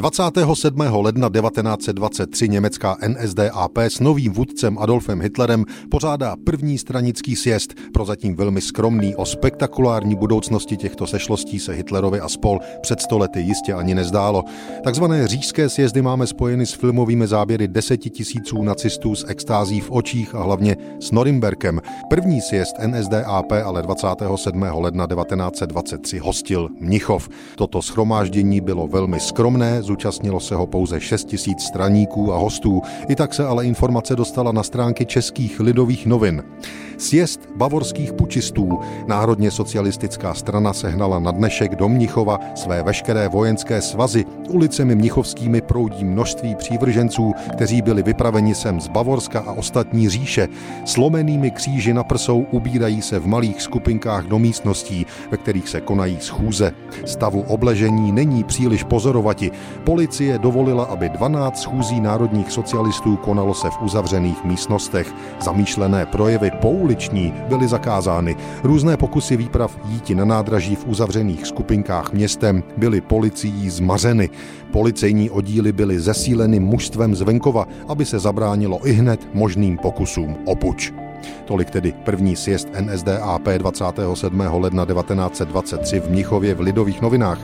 27. ledna 1923 německá NSDAP s novým vůdcem Adolfem Hitlerem pořádá první stranický sjezd. Prozatím velmi skromný o spektakulární budoucnosti těchto sešlostí se Hitlerovi a spol před stolety jistě ani nezdálo. Takzvané říšské sjezdy máme spojeny s filmovými záběry deseti tisíců nacistů s extází v očích a hlavně s Norimberkem. První sjezd NSDAP ale 27. ledna 1923 hostil Mnichov. Toto schromáždění bylo velmi skromné, zúčastnilo se ho pouze 6 tisíc straníků a hostů. I tak se ale informace dostala na stránky českých lidových novin. Sjezd bavorských pučistů. Národně socialistická strana sehnala na dnešek do Mnichova své veškeré vojenské svazy. Ulicemi mnichovskými proudí množství přívrženců, kteří byli vypraveni sem z Bavorska a ostatní říše. Slomenými kříži na prsou ubírají se v malých skupinkách do místností, ve kterých se konají schůze. Stavu obležení není příliš pozorovati. Policie dovolila, aby 12 schůzí národních socialistů konalo se v uzavřených místnostech. Zamýšlené projevy pouliční byly zakázány. Různé pokusy výprav jíti na nádraží v uzavřených skupinkách městem byly policií zmařeny. Policejní oddíly byly zesíleny mužstvem z venkova, aby se zabránilo i hned možným pokusům o puč. Tolik tedy první sjezd NSDAP 27. ledna 1923 v Mnichově v Lidových novinách.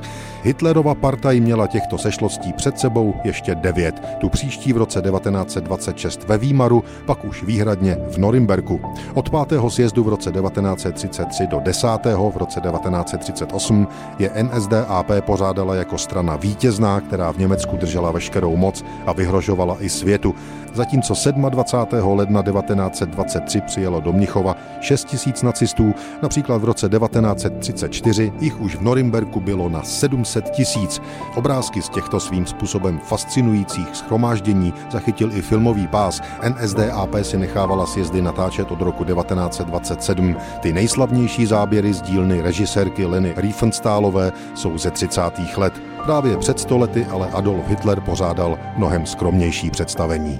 Hitlerova partaj měla těchto sešlostí před sebou ještě devět. Tu příští v roce 1926 ve Výmaru, pak už výhradně v Norimberku. Od 5. sjezdu v roce 1933 do 10. v roce 1938 je NSDAP pořádala jako strana vítězná, která v Německu držela veškerou moc a vyhrožovala i světu. Zatímco 27. ledna 1923 přijelo do Mnichova 6 tisíc nacistů, například v roce 1934 jich už v Norimberku bylo na 700 tisíc. Obrázky z těchto svým způsobem fascinujících schromáždění zachytil i filmový pás. NSDAP si nechávala sjezdy natáčet od roku 1927. Ty nejslavnější záběry z dílny režisérky Leny Riefenstahlové jsou ze 30. let. Právě před stolety ale Adolf Hitler pořádal mnohem skromnější představení.